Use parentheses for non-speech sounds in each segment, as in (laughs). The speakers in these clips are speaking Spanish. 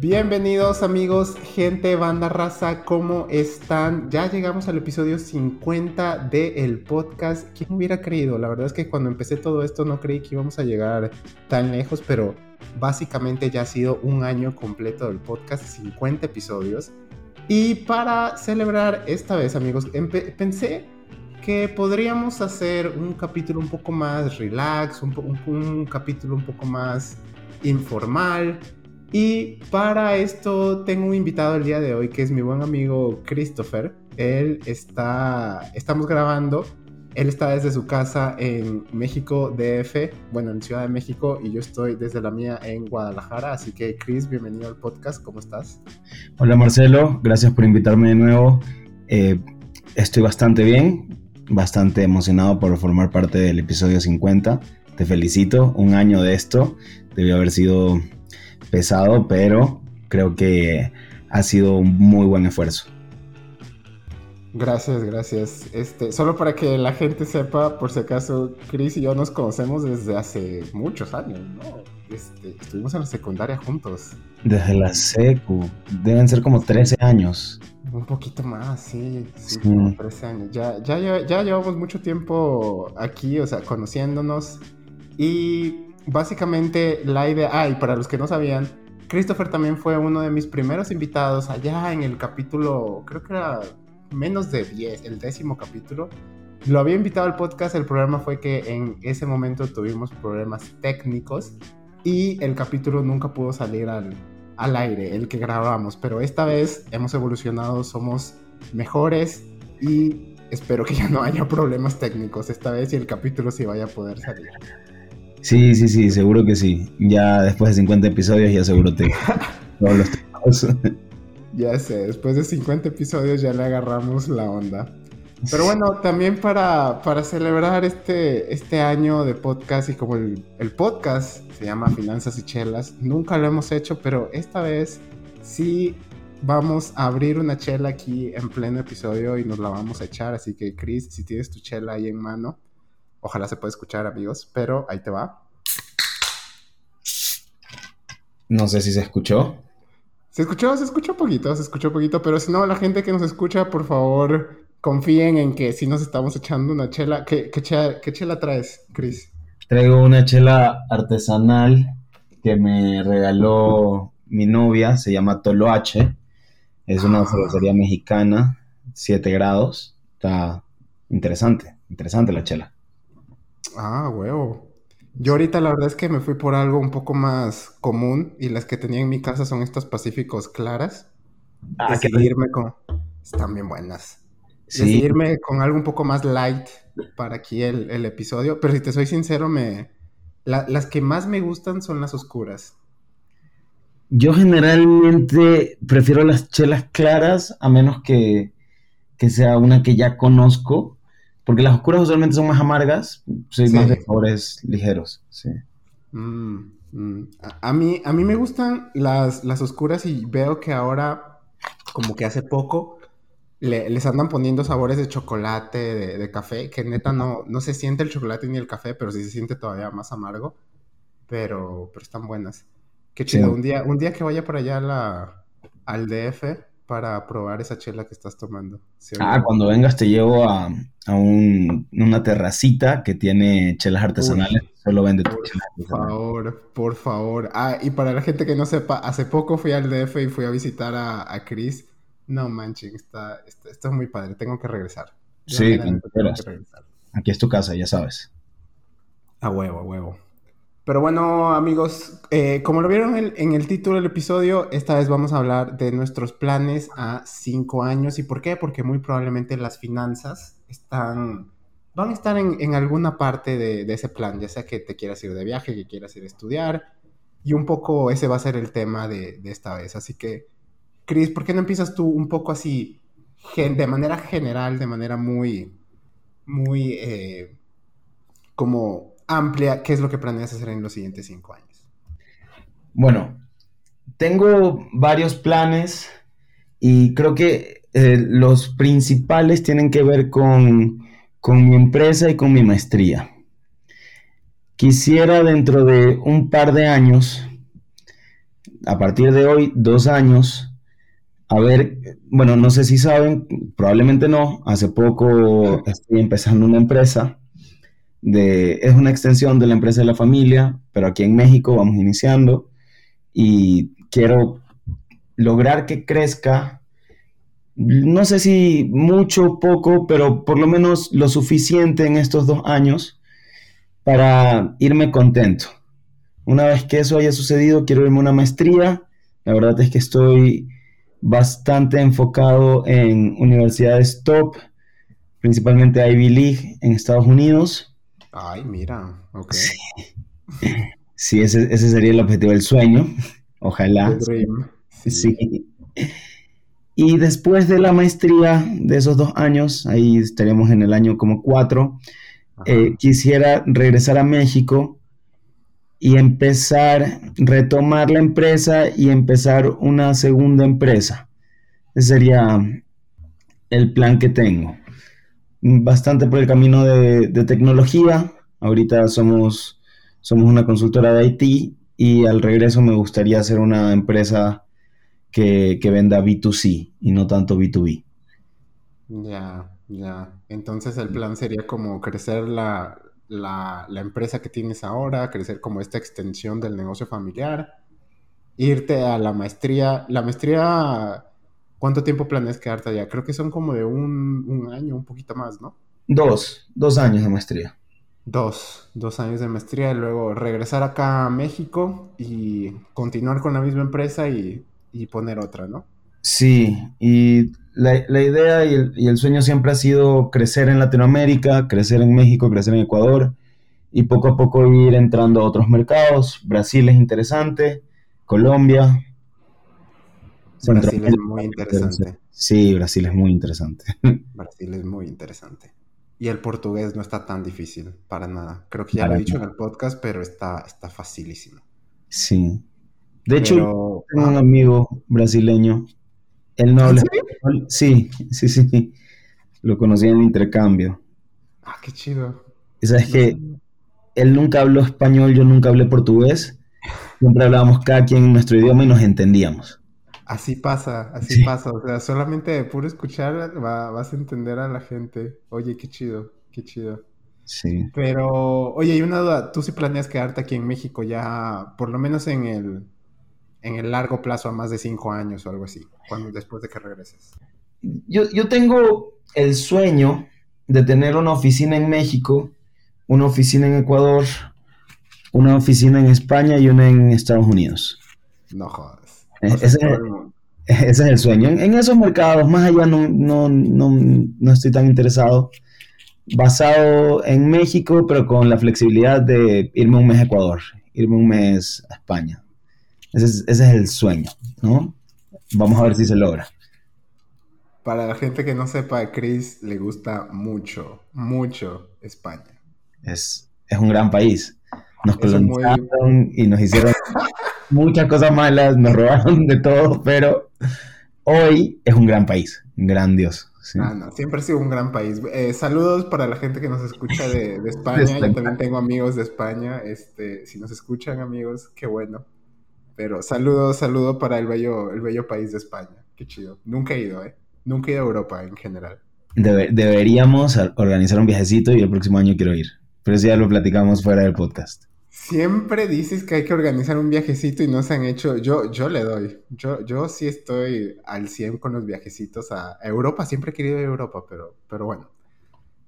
Bienvenidos amigos, gente, banda raza, ¿cómo están? Ya llegamos al episodio 50 del podcast. ¿Quién hubiera creído? La verdad es que cuando empecé todo esto no creí que íbamos a llegar tan lejos, pero básicamente ya ha sido un año completo del podcast, 50 episodios. Y para celebrar esta vez amigos, pensé que podríamos hacer un capítulo un poco más relax, un, un capítulo un poco más informal y para esto tengo un invitado el día de hoy que es mi buen amigo Christopher. Él está, estamos grabando, él está desde su casa en México DF, bueno, en Ciudad de México, y yo estoy desde la mía en Guadalajara. Así que Chris, bienvenido al podcast, ¿cómo estás? Hola Marcelo, gracias por invitarme de nuevo. Eh, estoy bastante bien, bastante emocionado por formar parte del episodio 50. Te felicito, un año de esto, debió haber sido pesado, pero creo que ha sido un muy buen esfuerzo. Gracias, gracias. Este, solo para que la gente sepa, por si acaso, Chris y yo nos conocemos desde hace muchos años, ¿no? Este, estuvimos en la secundaria juntos. Desde la secu, deben ser como 13 años. Un poquito más, sí, sí, Como 13 años. Ya, ya, ya llevamos mucho tiempo aquí, o sea, conociéndonos. Y básicamente la idea, ah, y para los que no sabían, Christopher también fue uno de mis primeros invitados allá en el capítulo, creo que era menos de 10, el décimo capítulo. Lo había invitado al podcast, el problema fue que en ese momento tuvimos problemas técnicos y el capítulo nunca pudo salir al, al aire, el que grabamos, pero esta vez hemos evolucionado, somos mejores y espero que ya no haya problemas técnicos esta vez y el capítulo sí vaya a poder salir. Sí, sí, sí, seguro que sí. Ya después de 50 episodios ya seguro te (laughs) todos los Ya sé, después de 50 episodios ya le agarramos la onda. Pero bueno, también para, para celebrar este, este año de podcast y como el, el, podcast se llama Finanzas y Chelas, nunca lo hemos hecho, pero esta vez sí vamos a abrir una chela aquí en pleno episodio y nos la vamos a echar. Así que Chris, si tienes tu chela ahí en mano, Ojalá se pueda escuchar, amigos, pero ahí te va. No sé si se escuchó. Se escuchó, se escuchó poquito, se escuchó poquito, pero si no, la gente que nos escucha, por favor, confíen en que si nos estamos echando una chela. ¿Qué, chela, traes, Chris? Traigo una chela artesanal que me regaló mi novia, se llama Toloache. Es una ah. cervecería mexicana, 7 grados. Está interesante, interesante la chela. Ah, huevo. Yo ahorita la verdad es que me fui por algo un poco más común y las que tenía en mi casa son estas pacíficos claras. Ah, Decidirme con... Están bien buenas. Sí. Decidirme con algo un poco más light para aquí el, episodio. Pero si te soy sincero, me... las que más me gustan son las oscuras. Yo generalmente prefiero las chelas claras a menos que, que sea una que ya conozco porque las oscuras usualmente son más amargas, soy más de sabores ligeros, sí. Mm, mm. A, mí, a mí me gustan las, las oscuras y veo que ahora, como que hace poco, les andan poniendo sabores de chocolate, de, café, que neta no, no se siente el chocolate ni el café, pero sí se siente todavía más amargo. Pero, pero están buenas. Qué chido. Un, día, un día que vaya por allá la, al DF, para probar esa chela que estás tomando. ah, cuando vengas te llevo a, una terracita que tiene chelas artesanales. Solo vende Por favor, por favor. Ah, y para la gente que no sepa, hace poco fui al DF y fui a visitar a, Chris. No manches, está, está, es muy padre. Tengo que regresar. sí, cuando Aquí es tu casa, ya sabes. A huevo, a huevo. Pero bueno, amigos, eh, como lo vieron en, el título del episodio, esta vez vamos a hablar de nuestros planes a cinco años. ¿Y por qué? Porque muy probablemente las finanzas están, van a estar en, alguna parte de, ese plan, ya sea que te quieras ir de viaje, que quieras ir a estudiar. Y un poco ese va a ser el tema de, esta vez. Así que, Chris, ¿por qué no empiezas tú un poco así, de manera general, de manera muy, muy, eh, como amplia, ¿qué es lo que planeas hacer en los siguientes cinco años? Bueno, tengo varios planes y creo que eh, los principales tienen que ver con, con mi empresa y con mi maestría. Quisiera dentro de un par de años a partir de hoy, dos años, a ver, bueno, no sé si saben, probablemente no, hace poco estoy empezando una empresa, es una extensión de la empresa de la familia, pero aquí en México vamos iniciando y quiero lograr que crezca, no sé si mucho o poco, pero por lo menos lo suficiente en estos dos años para irme contento. Una vez que eso haya sucedido, quiero irme a una maestría. La verdad es que estoy bastante enfocado en universidades top, principalmente Ivy League en Estados Unidos. Ay, mira, ok. Sí, ese, sería el objetivo del sueño. Ojalá. Sí. Y después de la maestría de esos dos años, ahí estaríamos en el año como cuatro, eh, quisiera regresar a México y empezar, retomar la empresa y empezar una segunda empresa. Ese sería el plan que tengo. Bastante por el camino de, tecnología. Ahorita somos, somos una consultora de IT y al regreso me gustaría hacer una empresa que, que venda B2C y no tanto B2B. Ya, ya. Entonces el plan sería como crecer la, la, empresa que tienes ahora, crecer como esta extensión del negocio familiar, irte a la maestría. La maestría, ¿cuánto tiempo planeas quedarte allá? Creo que son como de un, año, un poquito más, ¿no? Dos, dos años de maestría. Dos, dos años de maestría y luego regresar acá a México y continuar con la misma empresa y, poner otra, ¿no? Sí, y la, idea y el, y el, sueño siempre ha sido crecer en Latinoamérica, crecer en México, crecer en Ecuador y poco a poco ir entrando a otros mercados. Brasil es interesante, Colombia. Brasil es muy interesante. Sí, Brasil es muy interesante. (laughs) Brasil es muy interesante. Y el portugués no está tan difícil, para nada. Creo que ya lo he dicho en el podcast, pero está, está facilísimo. Sí. De hecho, tengo un amigo brasileño él no habla español. Sí, sí, sí. Lo conocí en el intercambio. Ah, qué chido. Y sabes que él nunca habló español, yo nunca hablé portugués. Siempre hablábamos cada quien en nuestro idioma y nos entendíamos. Así pasa, así pasa. O sea, solamente de puro escuchar vas a entender a la gente. Oye, qué chido, qué chido. Sí. Pero, oye, hay una duda. ¿Tú sí planeas quedarte aquí en México ya, por lo menos en el, en el largo plazo a más de cinco años o algo así, cuando, después de que regreses? Yo, yo tengo el sueño de tener una oficina en México, una oficina en Ecuador, una oficina en España y una en Estados Unidos. No jodas. Eh, (laughs) ese, es, el sueño. En, esos mercados, más allá no, no, no, no, estoy tan interesado. Basado en México, pero con la flexibilidad de irme un mes a Ecuador, irme un mes a España. Ese es, el sueño, ¿no? Vamos a ver si se logra. Para la gente que no sepa, a Chris le gusta mucho, mucho España. Es, es un gran país. Nos colonizaron y nos hicieron (laughs) muchas cosas malas, nos robaron de todo, pero hoy es un gran país, grandioso. Ah, no, siempre ha sido un gran país. Eh, saludos para la gente que nos escucha de, de España. Yo también tengo amigos de España. Este, si nos escuchan, amigos, qué bueno. Pero saludo, saludo para el bello, el bello país de España. Qué chido. Nunca he ido, ¿eh? Nunca he ido a Europa en general. deberíamos organizar un viajecito y el próximo año quiero ir. Pero eso ya lo platicamos fuera del podcast. Siempre dices que hay que organizar un viajecito y no se han hecho. Yo, yo le doy. Yo, yo sí estoy al 100 con los viajecitos a Europa. Siempre he querido ir a Europa, pero, pero bueno.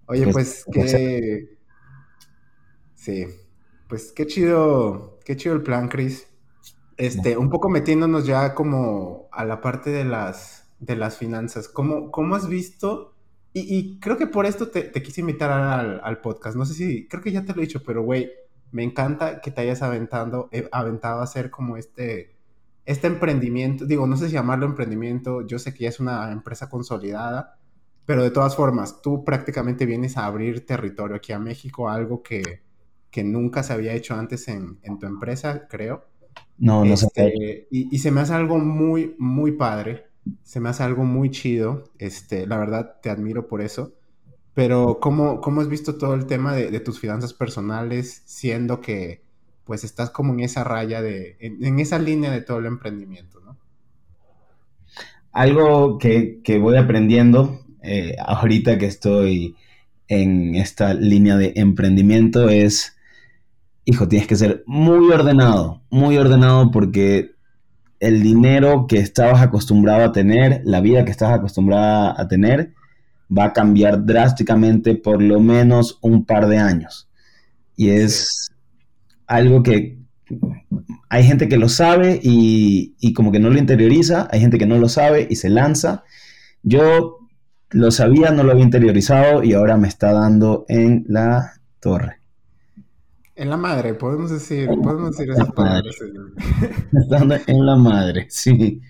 Oye, pues, pues qué. Sí. Pues qué chido. Qué chido el plan, Chris. Este, un poco metiéndonos ya como a la parte de las, de las finanzas. ¿Cómo, cómo has visto? Y, creo que por esto te, quise invitar al, podcast. No sé si, creo que ya te lo he dicho, pero güey, me encanta que te hayas aventando, eh, aventado a hacer como este, este emprendimiento. Digo, no sé si llamarlo emprendimiento. Yo sé que ya es una empresa consolidada, pero de todas formas, tú prácticamente vienes a abrir territorio aquí a México, algo que, que nunca se había hecho antes en, en tu empresa, creo. No, no sé. Este, y, se me hace algo muy, muy padre. Se me hace algo muy chido. Este, la verdad, te admiro por eso. Pero, ¿cómo, cómo has visto todo el tema de, tus finanzas personales, siendo que pues estás como en esa raya de, en, esa línea de todo el emprendimiento, ¿no? Algo que, voy aprendiendo eh, ahorita que estoy en esta línea de emprendimiento es, hijo, tienes que ser muy ordenado, muy ordenado porque el dinero que estabas acostumbrado a tener, la vida que estabas acostumbrada a tener, va a cambiar drásticamente por lo menos un par de años. Y es algo que hay gente que lo sabe y, y, como que no lo interioriza, hay gente que no lo sabe y se lanza. Yo lo sabía, no lo había interiorizado y ahora me está dando en la torre. En la madre, podemos decir, podemos decir esas palabras. Estando en la madre, sí.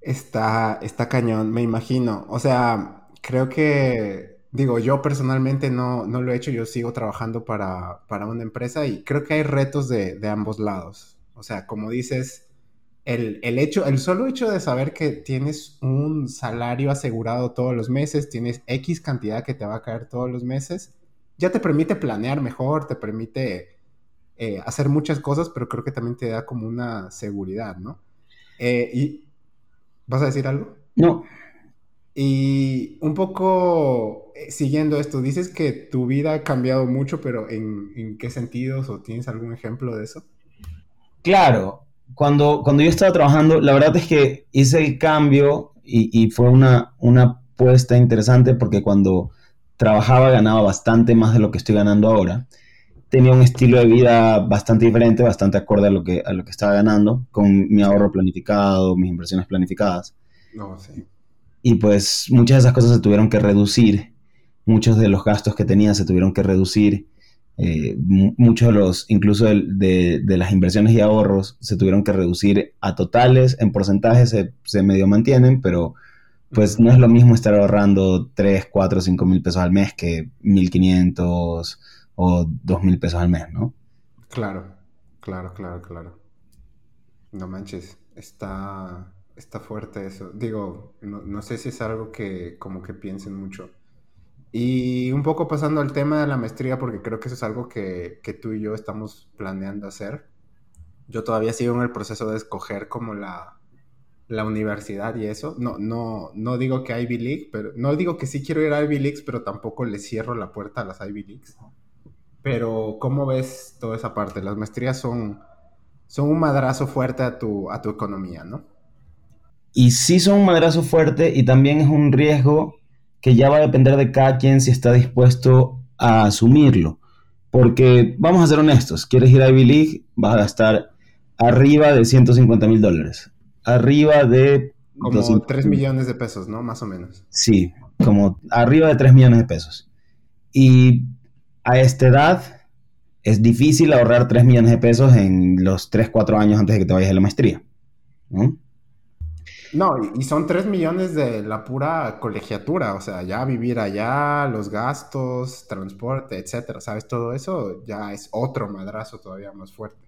Está, está cañón, me imagino. O sea, creo que, digo, yo personalmente no, no lo he hecho, yo sigo trabajando para, una empresa y creo que hay retos de, de ambos lados. O sea, como dices, el, el, hecho, el solo hecho de saber que tienes un salario asegurado todos los meses, tienes X cantidad que te va a caer todos los meses, ya te permite planear mejor, te permite eh, hacer muchas cosas, pero creo que también te da como una seguridad, ¿no? Eh, y, ¿Vas a decir algo? No. Y un poco eh, siguiendo esto, dices que tu vida ha cambiado mucho, pero ¿en, qué sentidos o tienes algún ejemplo de eso? Claro, cuando, cuando yo estaba trabajando, la verdad es que hice el cambio y, y fue una, una puesta interesante porque cuando trabajaba, ganaba bastante más de lo que estoy ganando ahora. Tenía un estilo de vida bastante diferente, bastante acorde a lo que, a lo que estaba ganando, con mi ahorro planificado, mis inversiones planificadas. No, sí. Y pues muchas de esas cosas se tuvieron que reducir, muchos de los gastos que tenía se tuvieron que reducir, eh, muchos de los, incluso de, de, las inversiones y ahorros, se tuvieron que reducir a totales, en porcentajes se, se medio mantienen, pero pues no es lo mismo estar ahorrando 3, 4, 5 mil pesos al mes que 1.500 o 2 mil pesos al mes, ¿no? Claro, claro, claro, claro. No manches, está, está fuerte eso. Digo, no, sé si es algo que como que piensen mucho. Y un poco pasando al tema de la maestría, porque creo que eso es algo que, que tú y yo estamos planeando hacer. Yo todavía sigo en el proceso de escoger como la, la universidad y eso. No, no, no digo que Ivy League, pero no digo que sí quiero ir a Ivy Leagues, pero tampoco le cierro la puerta a las Ivy Leagues. Pero, ¿cómo ves toda esa parte? Las maestrías son, son un madrazo fuerte a tu, a tu economía, ¿no? Y sí son un madrazo fuerte y también es un riesgo que ya va a depender de cada quien si está dispuesto a asumirlo. Porque, vamos a ser honestos, quieres ir a Ivy League, vas a gastar arriba de 150 mil dólares arriba de... Como 3 millones de pesos, ¿no? Más o menos. Sí, como arriba de 3 millones de pesos. Y a esta edad es difícil ahorrar 3 millones de pesos en los 3, 4 años antes de que te vayas a la maestría. ¿no? No, y son 3 millones de la pura colegiatura, o sea, ya vivir allá, los gastos, transporte, etcétera, ¿sabes? Todo eso ya es otro madrazo todavía más fuerte.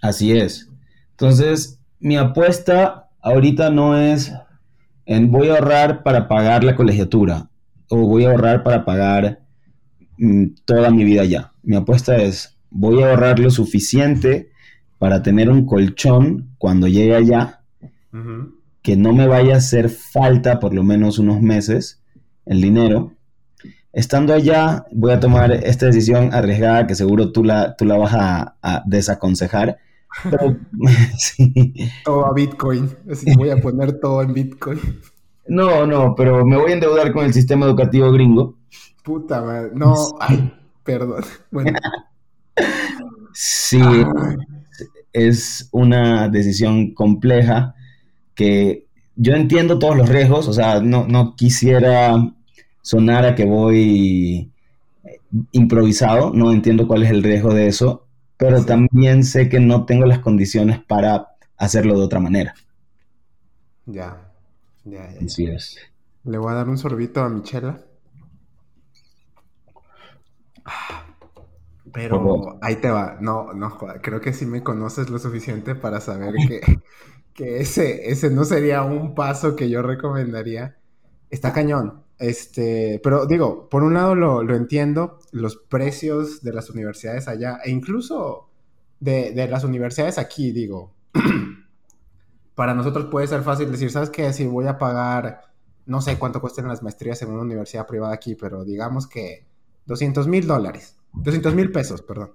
Así es. Entonces, mi apuesta ahorita no es en voy a ahorrar para pagar la colegiatura o voy a ahorrar para pagar mm, toda mi vida ya. Mi apuesta es voy a ahorrar lo suficiente para tener un colchón cuando llegue allá, que no me vaya a hacer falta por lo menos unos meses el dinero. Estando allá, voy a tomar esta decisión arriesgada que seguro tú la, tú la vas a desaconsejar Todo (laughs) (laughs) a Bitcoin. Así voy a poner todo en Bitcoin. No, no, pero me voy a endeudar con el sistema educativo gringo. Puta madre. No, ay, perdón. Bueno. (laughs) Sí, es una decisión compleja que yo entiendo todos los riesgos, o sea, no, no quisiera sonar a que voy improvisado, no entiendo cuál es el riesgo de eso, pero también sé que no tengo las condiciones para hacerlo de otra manera. Ya, ya, ya. Así es. Le voy a dar un sorbito a Michela. Pero ahí te va. No, no, creo que sí me conoces lo suficiente para saber que, (laughs) que ese, ese no sería un paso que yo recomendaría. Está cañón. este, pero digo, por un lado lo, lo, entiendo, los precios de las universidades allá, e incluso de, de las universidades aquí, digo, (clears throat) para nosotros puede ser fácil decir, ¿sabes qué? Si voy a pagar, no sé cuánto cuestan las maestrías en una universidad privada aquí, pero digamos que 200 mil dólares, 200 mil pesos, perdón.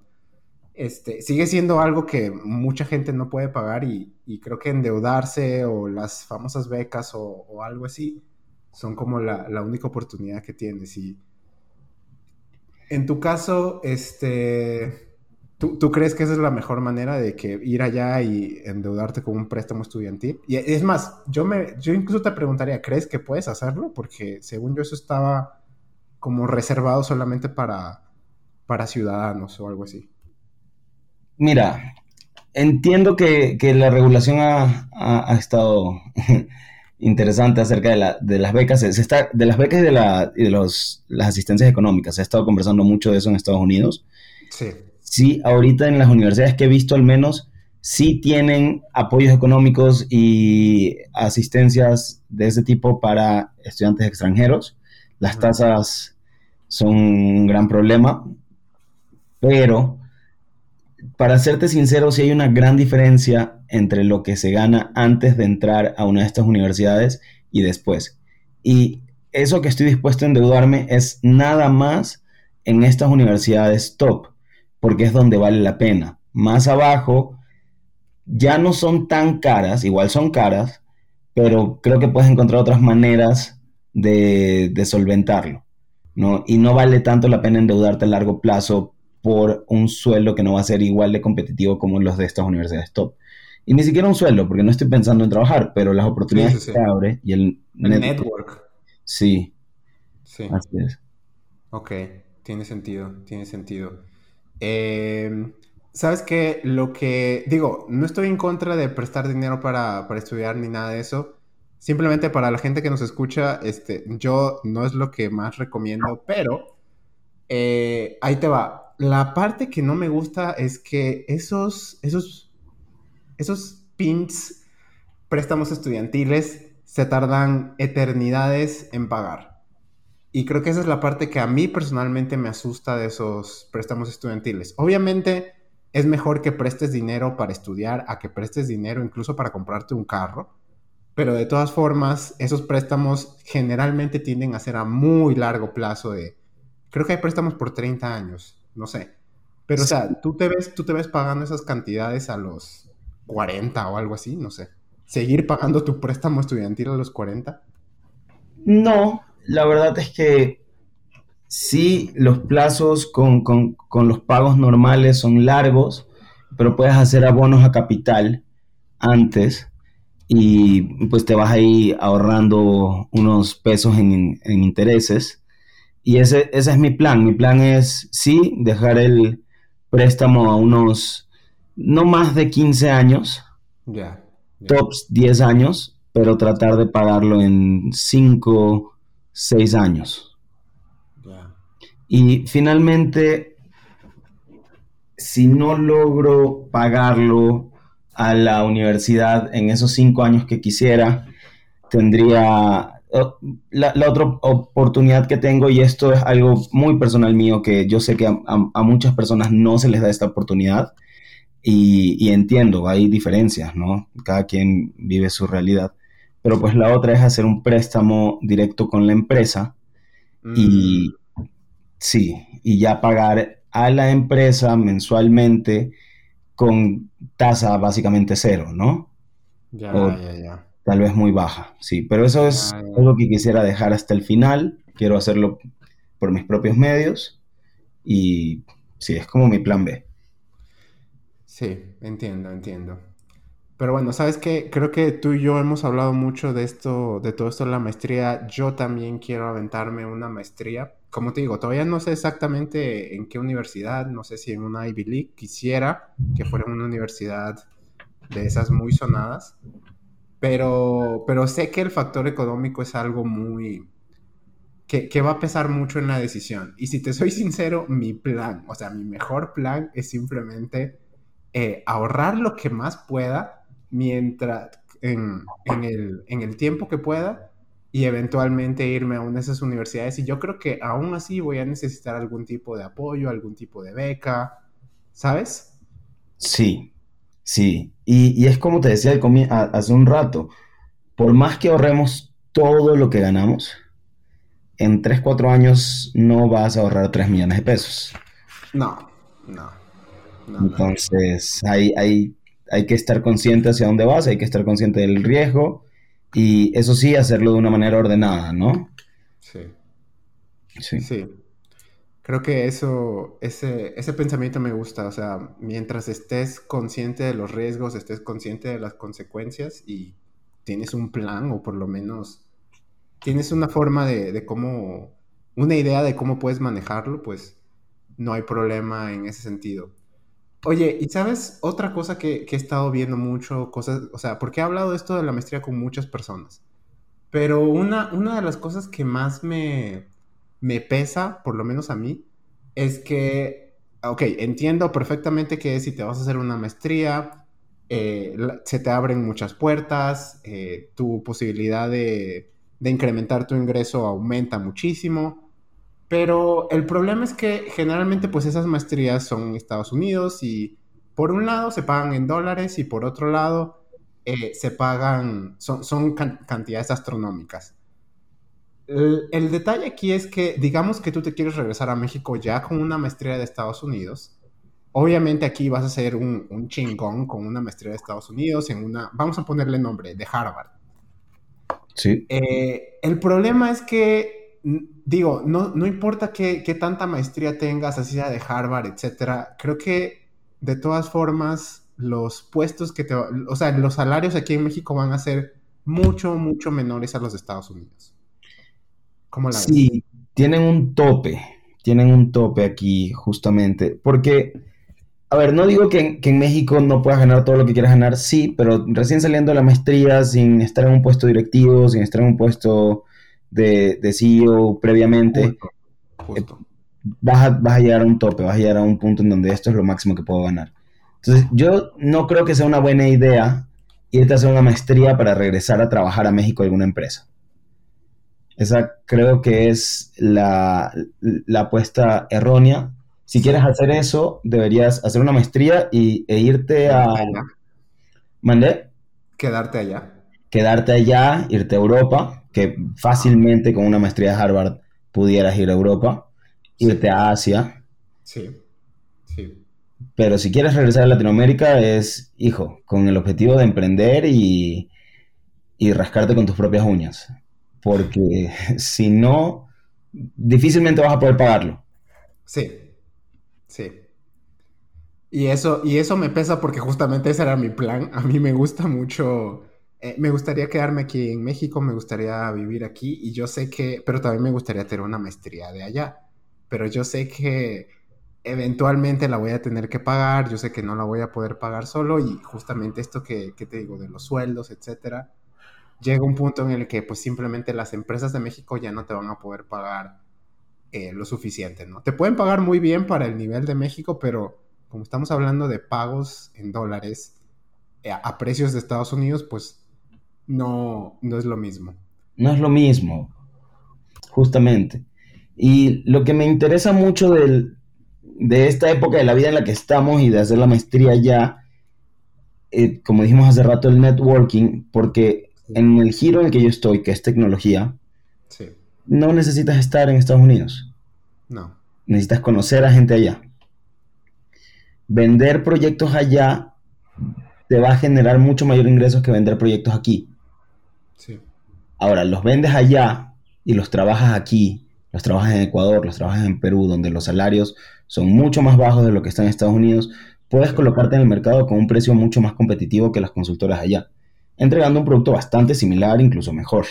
Este, sigue siendo algo que mucha gente no puede pagar y, creo que endeudarse o las famosas becas o, o algo así son como la, la, única oportunidad que tienes. Y en tu caso, este, ¿tú, ¿tú, crees que esa es la mejor manera de que ir allá y endeudarte con un préstamo estudiantil? Y es más, yo, me, yo incluso te preguntaría, ¿crees que puedes hacerlo? Porque según yo eso estaba como reservado solamente para, para ciudadanos o algo así. Mira, entiendo que, que la regulación ha, ha, ha estado (laughs) interesante acerca de, la, de las becas, se está, de las becas y de, la, y de los, las asistencias económicas. Se ha estado conversando mucho de eso en Estados Unidos. Sí. Sí, ahorita en las universidades que he visto al menos, sí tienen apoyos económicos y asistencias de ese tipo para estudiantes extranjeros. Las tasas son un gran problema, pero para serte sincero, sí hay una gran diferencia entre lo que se gana antes de entrar a una de estas universidades y después. Y eso que estoy dispuesto a endeudarme es nada más en estas universidades top, porque es donde vale la pena. Más abajo ya no son tan caras, igual son caras, pero creo que puedes encontrar otras maneras de, de solventarlo. ¿no? Y no vale tanto la pena endeudarte a largo plazo por un sueldo que no va a ser igual de competitivo como los de estas universidades top. Y ni siquiera un sueldo, porque no estoy pensando en trabajar, pero las oportunidades sí, sí, sí. que abre y el, el network. network. Sí. Sí. Así es. Ok, tiene sentido, tiene sentido. Eh, ¿Sabes qué? Lo que digo, no estoy en contra de prestar dinero para, para, estudiar ni nada de eso. Simplemente para la gente que nos escucha, este, yo no es lo que más recomiendo, pero eh, ahí te va la parte que no me gusta es que esos, esos, esos pins préstamos estudiantiles se tardan eternidades en pagar. Y creo que esa es la parte que a mí personalmente me asusta de esos préstamos estudiantiles. Obviamente es mejor que prestes dinero para estudiar a que prestes dinero incluso para comprarte un carro. Pero de todas formas, esos préstamos generalmente tienden a ser a muy largo plazo de... Creo que hay préstamos por 30 años no sé. Pero, o sea, ¿tú te, ves, tú te ves pagando esas cantidades a los 40 o algo así, no sé. ¿Seguir pagando tu préstamo estudiantil a los 40? No, la verdad es que sí, los plazos con, con, con los pagos normales son largos, pero puedes hacer abonos a capital antes y pues te vas ahí ahorrando unos pesos en, en intereses y ese, ese es mi plan. Mi plan es, sí, dejar el préstamo a unos, no más de 15 años. Ya. Yeah, Tops 10 años, pero tratar de pagarlo en 5, 6 años. Yeah. Y finalmente, si no logro pagarlo a la universidad en esos 5 años que quisiera, tendría la, la, otra oportunidad que tengo, y esto es algo muy personal mío, que yo sé que a, a, a muchas personas no se les da esta oportunidad, y, y, entiendo, hay diferencias, ¿no? Cada quien vive su realidad. Pero pues la otra es hacer un préstamo directo con la empresa mm. y sí, y ya pagar a la empresa mensualmente con tasa básicamente cero, ¿no? Ya, o, ya, ya tal vez muy baja, sí, pero eso es ah, algo que quisiera dejar hasta el final, quiero hacerlo por mis propios medios y sí, es como mi plan B. Sí, entiendo, entiendo. Pero bueno, ¿sabes qué? Creo que tú y yo hemos hablado mucho de esto, de todo esto de la maestría. Yo también quiero aventarme una maestría. Como te digo, todavía no sé exactamente en qué universidad, no sé si en una Ivy League. Quisiera que fuera una universidad de esas muy sonadas. Pero, pero sé que el factor económico es algo muy... Que, que, va a pesar mucho en la decisión. Y si te soy (laughs) sincero, mi plan, o sea, mi mejor plan es simplemente eh, ahorrar lo que más pueda mientras, en, en, el, en el tiempo que pueda y eventualmente irme a una de esas universidades. Y yo creo que aún así voy a necesitar algún tipo de apoyo, algún tipo de beca, ¿sabes? Sí, sí. Y, es como te decía hace un rato, por más que ahorremos todo lo que ganamos, en 3, 4 años no vas a ahorrar 3 millones de pesos. No, no. Entonces, Hay, hay, hay que estar consciente hacia dónde vas, hay que estar consciente del riesgo y eso sí, hacerlo de una manera ordenada, ¿no? Sí. Sí. Sí. Creo que eso, ese, ese pensamiento me gusta. O sea, mientras estés consciente de los riesgos, estés consciente de las consecuencias y tienes un plan o por lo menos tienes una forma de, de cómo, una idea de cómo puedes manejarlo, pues no hay problema en ese sentido. Oye, ¿y sabes otra cosa que, he estado viendo mucho? Cosas, o sea, porque he hablado esto de la maestría con muchas personas. Pero una, una de las cosas que más me, me pesa, por lo menos a mí, es que, ok, entiendo perfectamente que si te vas a hacer una maestría, eh, se te abren muchas puertas, eh, tu posibilidad de, incrementar tu ingreso aumenta muchísimo. Pero el problema es que generalmente pues esas maestrías son en Estados Unidos y por un lado se pagan en dólares y por otro lado eh, se pagan, son, son cantidades astronómicas. El, detalle aquí es que digamos que tú te quieres regresar a México ya con una maestría de Estados Unidos. Obviamente aquí vas a ser un, un chingón con una maestría de Estados Unidos en una, vamos a ponerle nombre, de Harvard. Sí. Eh, el problema es que digo, no, no importa qué, tanta maestría tengas, así sea de Harvard, etcétera, creo que de todas formas los puestos que te, o sea, los salarios aquí en México van a ser mucho, mucho menores a los de Estados Unidos. ¿Cómo la sí, tienen un tope, tienen un tope aquí justamente, porque, a ver, no digo que, que en México no puedas ganar todo lo que quieras ganar, sí, pero recién saliendo de la maestría, sin estar en un puesto directivo, sin estar en un puesto de, de CEO previamente, eh, vas, a, vas, a, llegar a un tope, vas a llegar a un punto en donde esto es lo máximo que puedo ganar. Entonces, yo no creo que sea una buena idea irte a hacer una maestría para regresar a trabajar a México a alguna empresa. Esa creo que es la, la apuesta errónea. Si quieres hacer eso, deberías hacer una maestría y, e irte a... ¿Mandé? Quedarte allá. Quedarte allá, irte a Europa que fácilmente con una maestría de Harvard pudieras ir a Europa, irte a Asia. Sí, sí. Pero si quieres regresar a Latinoamérica es, hijo, con el objetivo de emprender y, y rascarte con tus propias uñas. Porque (laughs) si no, difícilmente vas a poder pagarlo. Sí, sí. Y eso, y eso me pesa porque justamente ese era mi plan. A mí me gusta mucho eh, me gustaría quedarme aquí en México, me gustaría vivir aquí y yo sé que, pero también me gustaría tener una maestría de allá, pero yo sé que eventualmente la voy a tener que pagar, yo sé que no la voy a poder pagar solo y justamente esto que, te digo de los sueldos, etcétera, llega un punto en el que pues simplemente las empresas de México ya no te van a poder pagar eh, lo suficiente, ¿no? Te pueden pagar muy bien para el nivel de México, pero como estamos hablando de pagos en dólares eh, a precios de Estados Unidos, pues no, no es lo mismo. No es lo mismo, justamente. Y lo que me interesa mucho de esta época de la vida en la que estamos y de hacer la maestría ya, eh, como dijimos hace rato, el networking, porque en el giro en el que yo estoy, que es tecnología, no necesitas estar en Estados Unidos. No. Necesitas conocer a gente allá. Vender proyectos allá te va a generar mucho mayor ingresos que vender proyectos aquí. Ahora, los vendes allá y los trabajas aquí, los trabajas en Ecuador, los trabajas en Perú, donde los salarios son mucho más bajos de lo que están en Estados Unidos, puedes colocarte en el mercado con un precio mucho más competitivo que las consultoras allá, entregando un producto bastante similar, incluso mejor.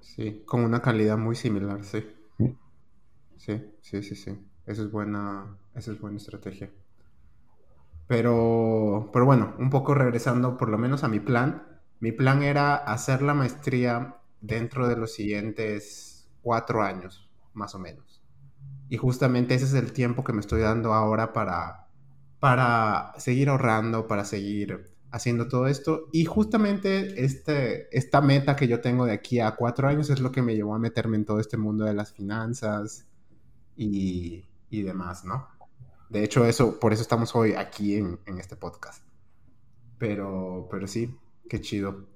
Sí, con una calidad muy similar, sí. Sí, sí, sí, sí. Esa es buena, esa es buena estrategia. Pero, pero bueno, un poco regresando por lo menos a mi plan. Mi plan era hacer la maestría dentro de los siguientes cuatro años, más o menos. Y justamente ese es el tiempo que me estoy dando ahora para, para seguir ahorrando, para seguir haciendo todo esto. Y justamente este, esta meta que yo tengo de aquí a cuatro años es lo que me llevó a meterme en todo este mundo de las finanzas y, y demás, ¿no? De hecho, eso, por eso estamos hoy aquí en, en este podcast. Pero, pero sí, qué chido.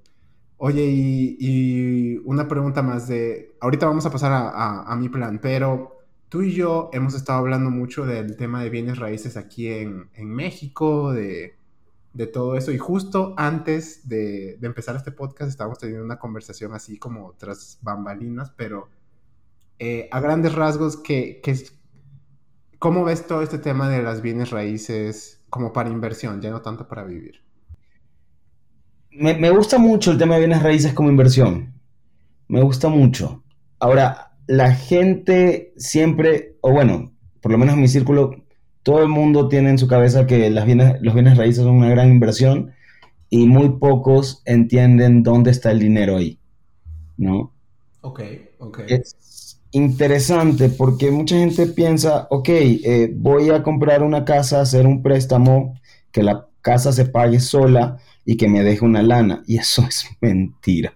Oye, y, una pregunta más de, ahorita vamos a pasar a, a, mi plan, pero tú y yo hemos estado hablando mucho del tema de bienes raíces aquí en, en México, de, de, todo eso, y justo antes de, de, empezar este podcast estábamos teniendo una conversación así como tras bambalinas, pero eh, a grandes rasgos, que, que, ¿cómo ves todo este tema de las bienes raíces como para inversión, ya no tanto para vivir? me, gusta mucho el tema de bienes raíces como inversión. Me gusta mucho. Ahora, la gente siempre, o bueno, por lo menos en mi círculo, todo el mundo tiene en su cabeza que las bienes, los bienes raíces son una gran inversión y muy pocos entienden dónde está el dinero ahí, ¿no? Ok, ok. Es interesante porque mucha gente piensa, ok, eh, voy a comprar una casa, hacer un préstamo, que la casa se pague sola y que me deje una lana. Y eso (laughs) es mentira.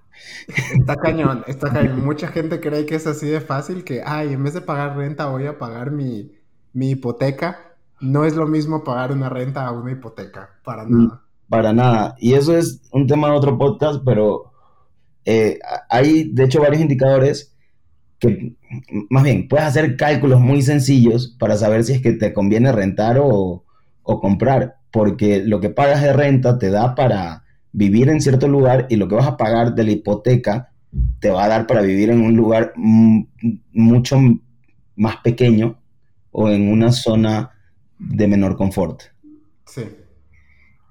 Está cañón, está cañón. Mucha gente cree que es así de fácil que, ay, en vez de pagar renta voy a pagar mi, hipoteca. No es lo mismo pagar una renta a una hipoteca, para mm, nada. Para nada. Y eso es un tema de otro podcast, pero eh, hay, de hecho, varios indicadores que, más bien, puedes hacer cálculos muy sencillos para saber si es que te conviene rentar o, o comprar porque lo que pagas de renta te da para vivir en cierto lugar y lo que vas a pagar de la hipoteca te va a dar para vivir en un lugar mucho más pequeño o en una zona de menor confort. Sí.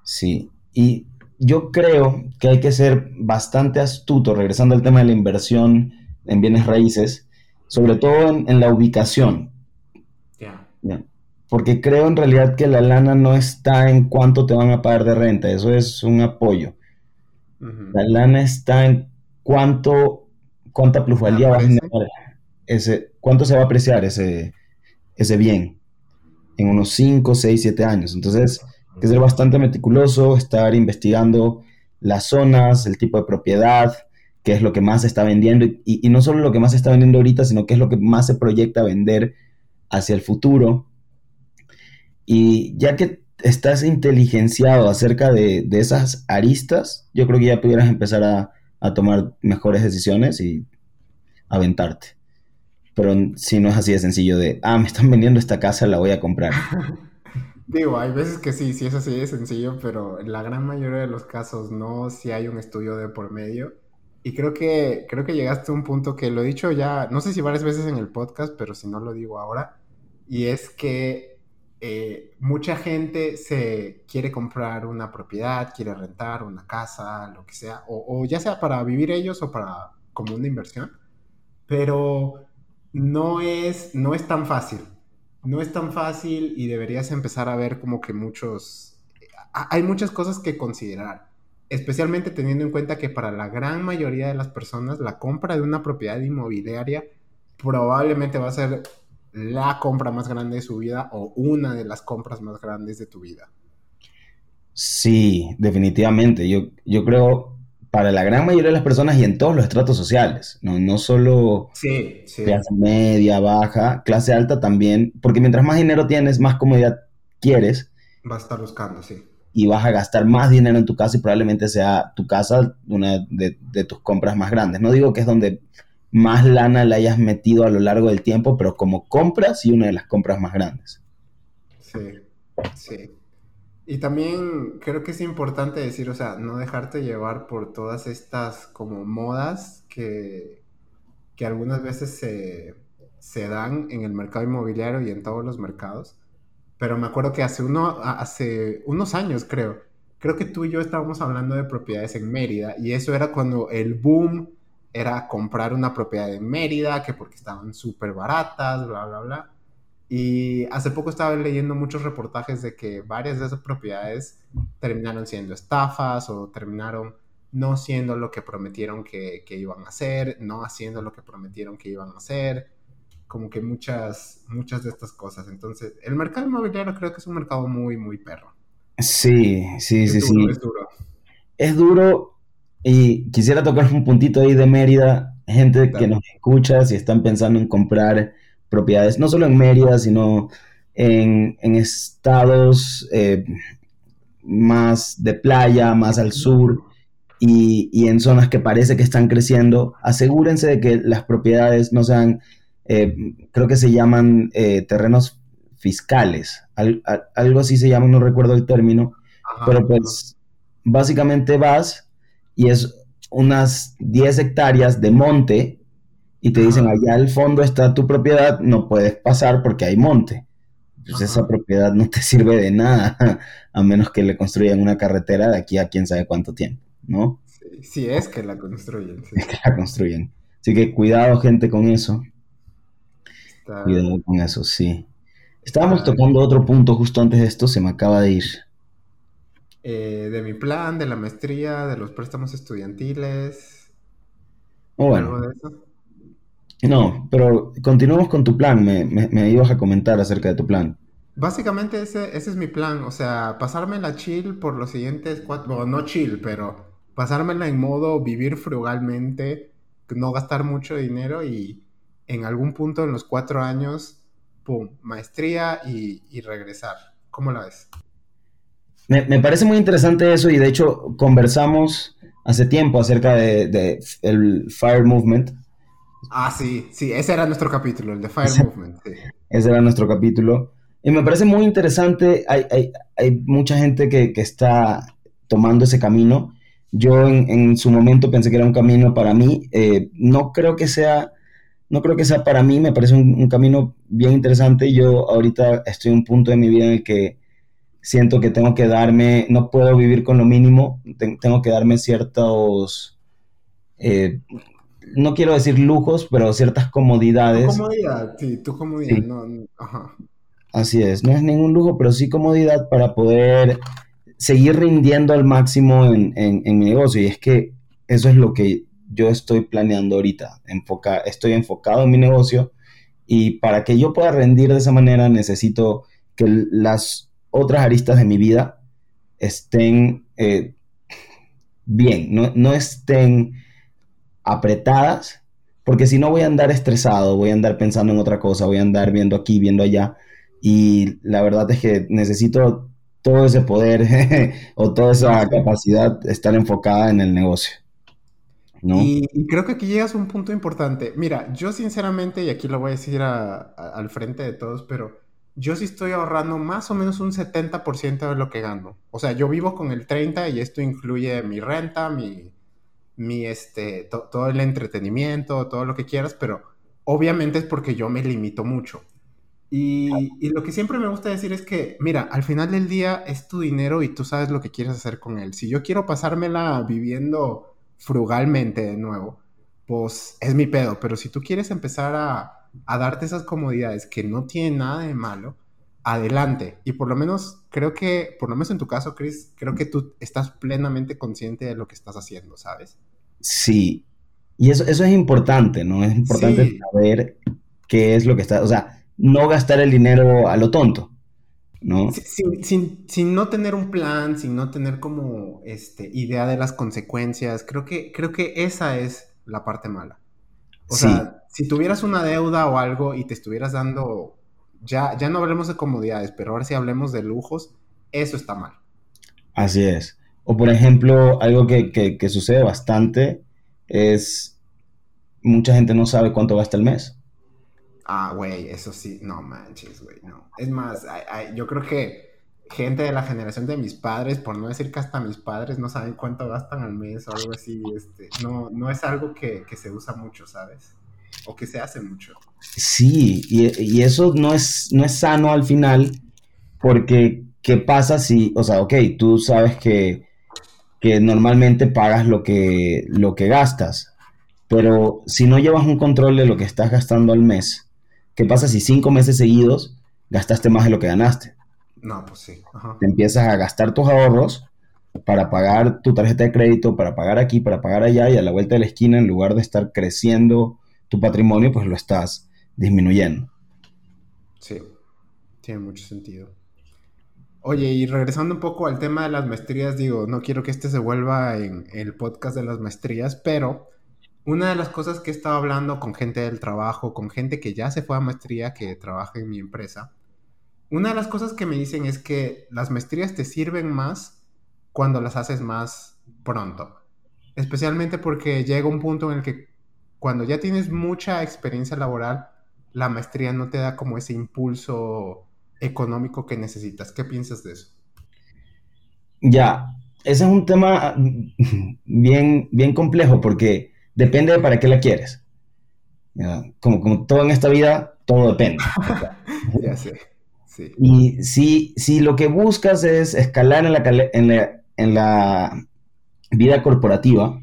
Sí. Y yo creo que hay que ser bastante astuto, regresando al tema de la inversión en bienes raíces, sobre todo en, la ubicación. Ya porque creo en realidad que la lana no está en cuánto te van a pagar de renta, eso es un apoyo. La lana está en cuánto, cuánta plusvalía va a generar, ese, cuánto se va a apreciar ese, ese bien en unos 5, 6, 7 años. Entonces, hay que ser bastante meticuloso, estar investigando las zonas, el tipo de propiedad, qué es lo que más se está vendiendo, y, no solo lo que más se está vendiendo ahorita, sino qué es lo que más se proyecta vender hacia el futuro y ya que estás inteligenciado acerca de, esas aristas, yo creo que ya pudieras empezar a, tomar mejores decisiones y aventarte. Pero si no es así de sencillo de, ah, me están vendiendo esta casa, la voy a comprar. (laughs) Digo, hay veces que sí, sí es así de sencillo, pero en la gran mayoría de los casos no, si hay un estudio de por medio. Y creo que, creo que llegaste a un punto que lo he dicho ya, no sé si varias veces en el podcast, pero si no lo digo ahora, y es que eh, mucha gente se quiere comprar una propiedad, quiere rentar una casa, lo que sea, o, ya sea para vivir ellos o para como una inversión, pero no es, no es tan fácil. No es tan fácil y deberías empezar a ver como que muchos... Hay muchas cosas que considerar, especialmente teniendo en cuenta que para la gran mayoría de las personas la compra de una propiedad inmobiliaria probablemente va a ser la compra más grande de su vida o una de las compras más grandes de tu vida. Sí, definitivamente. Yo, yo creo para la gran mayoría de las personas y en todos los estratos sociales, no, no solo clase media, baja, clase alta también, porque mientras más dinero tienes, más comodidad quieres. Vas a estar buscando, sí. Y vas a gastar más dinero en tu casa y probablemente sea tu casa una de, de tus compras más grandes. No digo que es donde más lana le hayas metido a lo largo del tiempo, pero como compras y una de las compras más grandes. Sí, sí. Y también creo que es importante decir, o sea, no dejarte llevar por todas estas como modas que, que algunas veces se, se dan en el mercado inmobiliario y en todos los mercados. Pero me acuerdo que hace, uno, hace unos años, creo, creo que tú y yo estábamos hablando de propiedades en Mérida y eso era cuando el boom era comprar una propiedad en Mérida, que porque estaban súper baratas, bla, bla, bla. Y hace poco estaba leyendo muchos reportajes de que varias de esas propiedades terminaron siendo estafas o terminaron no siendo lo que prometieron que, que, iban a hacer, no haciendo lo que prometieron que iban a hacer, como que muchas, muchas de estas cosas. Entonces, el mercado inmobiliario creo que es un mercado muy, muy perro. Sí, sí, sí, sí. Es duro. Es duro y quisiera tocar un puntito ahí de Mérida, gente que nos escucha si están pensando en comprar propiedades, no solo en Mérida, sino en, estados eh, más de playa, más al sur y, en zonas que parece que están creciendo, asegúrense de que las propiedades no sean, eh, creo que se llaman eh, terrenos fiscales, algo así se llama, no recuerdo el término, pero pues básicamente vas y es unas 10 hectáreas de monte y te dicen allá al fondo está tu propiedad, no puedes pasar porque hay monte. Pues esa propiedad no te (laughs) sirve de nada, a menos que le construyan una carretera de aquí a quién sabe cuánto tiempo, ¿no? Sí, es que la construyen. Es que la construyen. Así que cuidado, gente, con eso. Cuidado con eso, sí. Estábamos tocando otro punto justo antes de esto, se me acaba de ir. Eh, de mi plan, de la maestría, de los préstamos estudiantiles. Oh, bueno. de eso? No, pero continuamos con tu plan. Me, ibas a comentar acerca de tu plan. Básicamente ese, ese es mi plan. O sea, pasarme la chill por los siguientes cuatro... Bueno, no chill, pero pasármela en modo vivir frugalmente, no gastar mucho dinero y en algún punto en los cuatro años, pum, maestría y, regresar. ¿Cómo la ves? Me, me, parece muy interesante eso y de hecho conversamos hace tiempo acerca de, de el Fire Movement Ah, sí, sí, ese era nuestro capítulo, el de Fire Movement. Ese era nuestro capítulo. Y me parece muy interesante, hay, mucha gente que, está tomando ese camino. Yo en, su momento pensé que era un camino para mí. Eh, no creo que sea, no creo que sea para mí, me parece un, camino bien interesante. Yo ahorita estoy en un punto de mi vida en el que siento que tengo que darme, no puedo vivir con lo mínimo, tengo que darme ciertos... Eh, no quiero decir lujos, pero ciertas comodidades. Tu comodidad, sí, tu comodidad, No, ajá. Así es, no es ningún lujo, pero sí comodidad para poder seguir rindiendo al máximo en, mi negocio. Y es que eso es lo que yo estoy planeando ahorita. Enfoca, estoy enfocado en mi negocio y para que yo pueda rendir de esa manera necesito que las otras aristas de mi vida estén eh, bien, no, no estén apretadas, porque si no voy a andar estresado, voy a andar pensando en otra cosa, voy a andar viendo aquí, viendo allá, y la verdad es que necesito todo ese poder (laughs) o toda esa capacidad estar enfocada en el negocio. Y, creo que aquí llegas a un punto importante. Mira, yo sinceramente, y aquí lo voy a decir al frente de todos, pero yo sí estoy ahorrando más o menos un 70% de lo que gano. O sea, yo vivo con el 30% y esto incluye mi renta, mi, mi, este, todo el entretenimiento, todo lo que quieras, pero obviamente es porque yo me limito mucho. Y, y, lo que siempre me gusta decir es que, mira, al final del día es tu dinero y tú sabes lo que quieres hacer con él. Si yo quiero pasármela viviendo frugalmente de nuevo, pues es mi pedo, pero si tú quieres empezar a, a darte esas comodidades que no tienen nada de malo, adelante. Y por lo menos, creo que, por lo menos en tu caso, Chris, creo que tú estás plenamente consciente de lo que estás haciendo, ¿sabes? Sí. Y eso, eso es importante, ¿no? Es importante saber qué es lo que está, o sea, no gastar el dinero a lo tonto, ¿no? Sin, no tener un plan, sin no tener como este, idea de las consecuencias, creo que, creo que esa es la parte mala. O sea, si tuvieras una deuda o algo y te estuvieras dando ya, ya no hablemos de comodidades, pero ahora sí hablemos de lujos, eso está mal. Así es. O por ejemplo, algo que, sucede bastante es mucha gente no sabe cuánto gasta el mes. Ah, güey, eso sí, no manches, güey, no. Es más, yo creo que gente de la generación de mis padres, por no decir que hasta mis padres no saben cuánto gastan al mes o algo así, este, no, no es algo que, que se usa mucho, ¿sabes? O que se hace mucho. Sí, y, eso no es, no es sano al final, porque ¿qué pasa si, o sea, ok, tú sabes que, que normalmente pagas lo que, lo que gastas, pero si no llevas un control de lo que estás gastando al mes, ¿qué pasa si cinco meses seguidos gastaste más de lo que ganaste? No, pues sí. Te empiezas a gastar tus ahorros para pagar tu tarjeta de crédito, para pagar aquí, para pagar allá, y a la vuelta de la esquina, en lugar de estar creciendo tu patrimonio, pues lo estás disminuyendo. Sí, tiene mucho sentido. Oye, y regresando un poco al tema de las maestrías, digo, no quiero que este se vuelva en el podcast de las maestrías, pero una de las cosas que he estado hablando con gente del trabajo, con gente que ya se fue a maestría, que trabaja en mi empresa, una de las cosas que me dicen es que las maestrías te sirven más cuando las haces más pronto. Especialmente porque llega un punto en el que cuando ya tienes mucha experiencia laboral, la maestría no te da como ese impulso económico que necesitas. ¿Qué piensas de eso? Ya, ese es un tema bien, bien complejo porque depende de para qué la quieres. Como, como todo en esta vida, todo depende. (laughs) ya sé. Y si, si lo que buscas es escalar en la, en la, en la vida corporativa,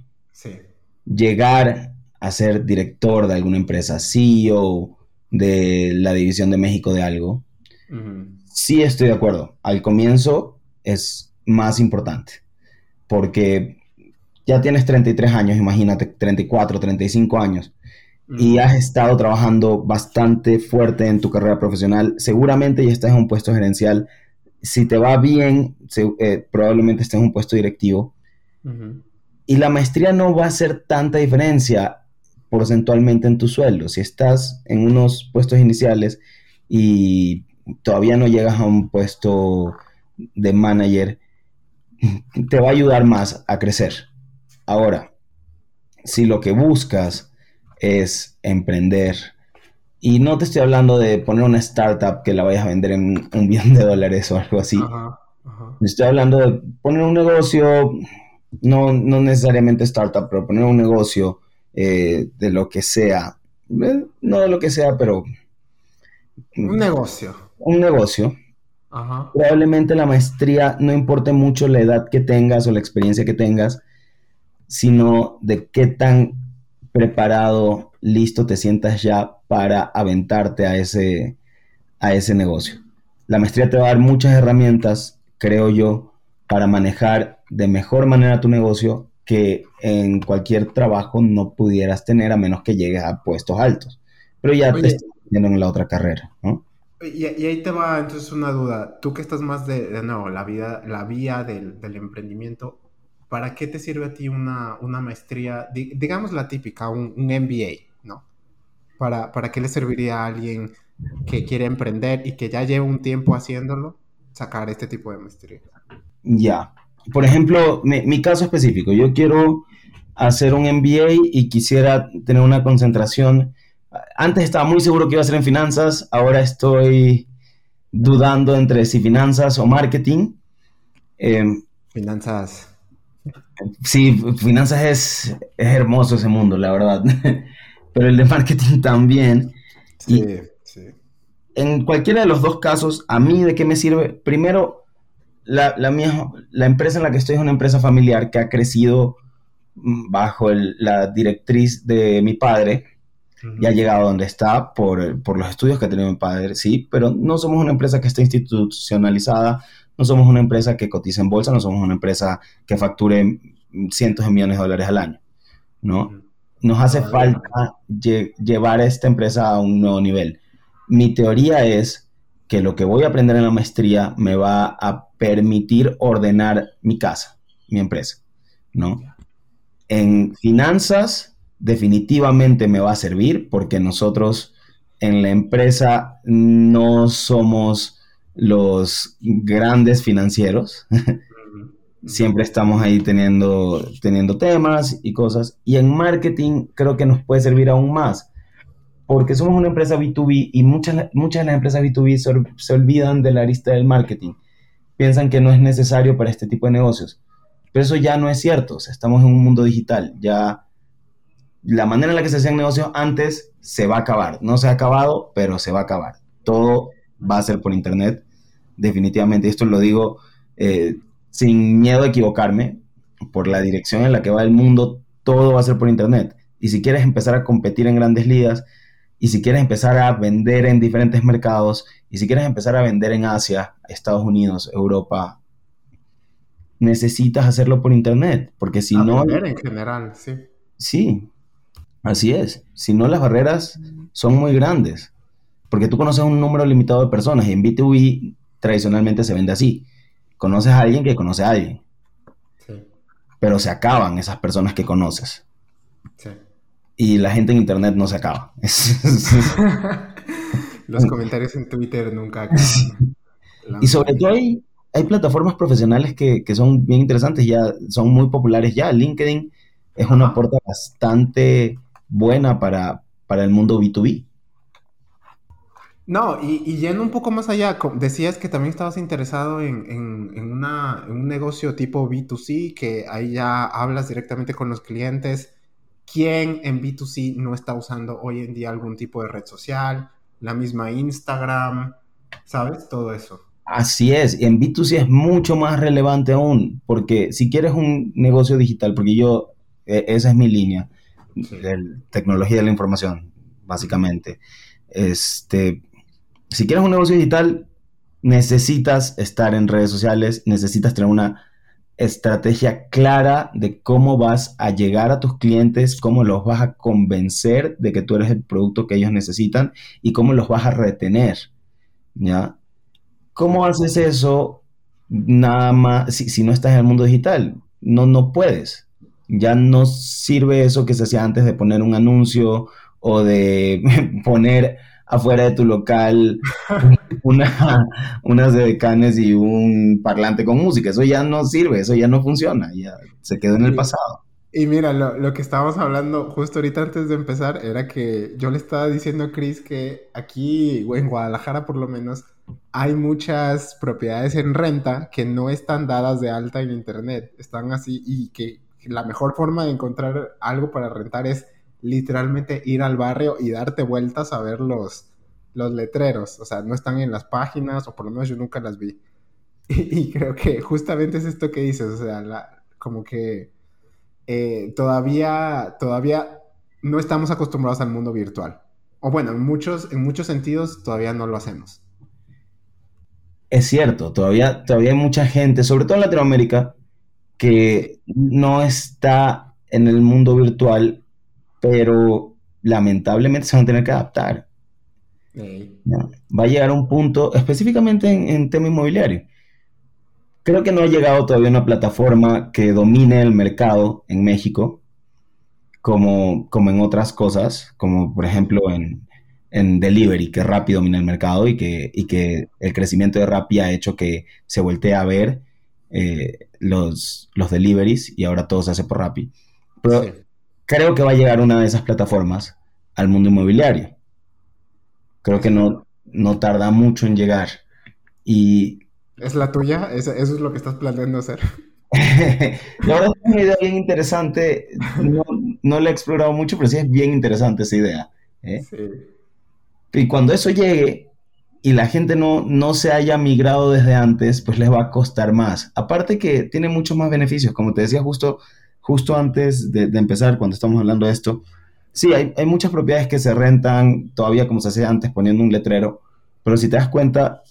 llegar a ser director de alguna empresa, CEO de la división de México de algo, sí estoy de acuerdo. Al comienzo es más importante, porque ya tienes 33 años, imagínate, 34, 35 años, y has estado trabajando bastante fuerte en tu carrera profesional, seguramente ya estás en un puesto gerencial. Si te va bien, eh, probablemente estés en un puesto directivo. Y la maestría no va a hacer tanta diferencia porcentualmente en tu sueldo. Si estás en unos puestos iniciales y todavía no llegas a un puesto de manager, te va a ayudar más a crecer. Ahora, si lo que buscas es emprender, y no te estoy hablando de poner una startup que la vayas a vender en un billón de dólares o algo así. Estoy hablando de poner un negocio no, no necesariamente startup, pero poner un negocio eh, de lo que sea, eh, no de lo que sea, pero... Un negocio. Un negocio. Probablemente la maestría no importe mucho la edad que tengas o la experiencia que tengas, sino de qué tan preparado, listo te sientas ya para aventarte a ese, a ese negocio. La maestría te va a dar muchas herramientas, creo yo, para manejar de mejor manera tu negocio que en cualquier trabajo no pudieras tener a menos que llegues a puestos altos. Pero ya te estás viendo en la otra carrera, ¿no? Y, ahí te va entonces una duda. Tú que estás más de, de nuevo, la, vida, la vía del, emprendimiento, ¿para qué te sirve a ti una, una maestría, digamos la típica, un, un MBA, ¿no? ¿Para, ¿Para qué le serviría a alguien que quiere emprender y que ya lleva un tiempo haciéndolo, sacar este tipo de maestría? Ya, por ejemplo, mi, caso específico, yo quiero hacer un MBA y quisiera tener una concentración. Antes estaba muy seguro que iba a ser en finanzas, ahora estoy dudando entre si finanzas o marketing. Em, finanzas. Sí, finanzas es, es, hermoso ese mundo, la verdad. (laughs) Pero el de marketing también. Sí, sí. En cualquiera de los dos casos, ¿a mí de qué me sirve? Primero, la, la, la empresa en la que estoy es una empresa familiar que ha crecido mm, bajo la directriz de mi padre y ha llegado a donde está por, por, los estudios que ha tenido mi padre, sí, pero no somos una empresa que esté institucionalizada, no somos una empresa que cotiza en bolsa, no somos una empresa que facture cientos de millones de dólares al año, ¿no? Nos hace falta llevar esta empresa a un nuevo nivel. Mi teoría es que lo que voy a aprender en la maestría me va a permitir ordenar mi casa, mi empresa, ¿no? En finanzas definitivamente me va a servir porque nosotros en la empresa no somos los grandes financieros. (laughs) Siempre estamos ahí teniendo, teniendo temas y cosas. Y en marketing creo que nos puede servir aún más porque somos una empresa B2B y muchas, muchas de las empresas B2B se, olvidan de la arista del marketing. Piensan que no es necesario para este tipo de negocios. Pero eso ya no es cierto. estamos en un mundo digital. Ya la manera en la que se hacían negocios antes se va a acabar. No se ha acabado, pero se va a acabar. Todo va a ser por Internet. Definitivamente. Esto lo digo eh, sin miedo a equivocarme. Por la dirección en la que va el mundo, todo va a ser por Internet. Y si quieres empezar a competir en grandes ligas, y si quieres empezar a vender en diferentes mercados, y si quieres empezar a vender en Asia, Estados Unidos, Europa, necesitas hacerlo por internet, porque si no... Vender en general, sí. Sí, así es. Si no, las barreras son muy grandes, porque tú conoces un número limitado de personas y en B2B tradicionalmente se vende así. Conoces a alguien que conoce a alguien. Sí. Pero se acaban esas personas que conoces. Sí. Y la gente en internet no se acaba. (laughs) Los comentarios en Twitter nunca acaban. (laughs) y sobre todo hay, hay plataformas profesionales que, que, son bien interesantes, ya son muy populares ya. LinkedIn es una puerta bastante buena para, para el mundo B2B. No, y, y, yendo un poco más allá, decías que también estabas interesado en, en, en, una, en, un negocio tipo B2C, que ahí ya hablas directamente con los clientes. ¿Quién en B2C no está usando hoy en día algún tipo de red social? La misma Instagram, ¿sabes? Todo eso. Así es, en B2C es mucho más relevante aún, porque si quieres un negocio digital, porque yo, e, esa es mi línea, sí. tecnología de la información, básicamente. Este, si quieres un negocio digital, necesitas estar en redes sociales, necesitas tener una estrategia clara de cómo vas a llegar a tus clientes, cómo los vas a convencer de que tú eres el producto que ellos necesitan y cómo los vas a retener. ¿Ya? ¿Cómo haces eso nada más si, si no estás en el mundo digital? No, no puedes. Ya no sirve eso que se hacía antes de poner un anuncio o de (laughs) poner afuera de tu local (laughs) una, unas decanes y un parlante con música. Eso ya no sirve, eso ya no funciona, ya se quedó en el pasado. Y mira, lo, lo, que estábamos hablando justo ahorita antes de empezar era que yo le estaba diciendo a Chris que aquí, en Guadalajara por lo menos, hay muchas propiedades en renta que no están dadas de alta en internet. Están así y que la mejor forma de encontrar algo para rentar es literalmente ir al barrio y darte vueltas a ver los, los letreros. O sea, no están en las páginas, o por lo menos yo nunca las vi. (laughs) Y, y creo que justamente es esto que dices, o sea, la, como que eh, todavía, todavía no estamos acostumbrados al mundo virtual. O bueno, en muchos, en muchos sentidos todavía no lo hacemos. Es cierto, todavía, todavía hay mucha gente, sobre todo en Latinoamérica, que no está en el mundo virtual pero lamentablemente se van a tener que adaptar. Va a llegar un punto, específicamente en, en, tema inmobiliario. Creo que no ha llegado todavía una plataforma que domine el mercado en México, como, como en otras cosas, como por ejemplo en, en delivery, que Rappi domina el mercado y que, y que el crecimiento de Rappi ha hecho que se voltee a ver eh, los, los deliveries y ahora todo se hace por Rappi. Pero sí creo que va a llegar una de esas plataformas al mundo inmobiliario. Creo que no, no tarda mucho en llegar. Y... ¿Es la tuya? ¿Eso, es lo que estás planeando hacer? (laughs) la verdad es una idea bien interesante. No, no, la he explorado mucho, pero sí es bien interesante esa idea. ¿eh? Sí. Y cuando eso llegue y la gente no, no se haya migrado desde antes, pues les va a costar más. Aparte que tiene muchos más beneficios. Como te decía justo justo antes de, de, empezar, cuando estamos hablando de esto, sí, hay, hay, muchas propiedades que se rentan todavía como se hacía antes poniendo un letrero, pero si te das cuenta,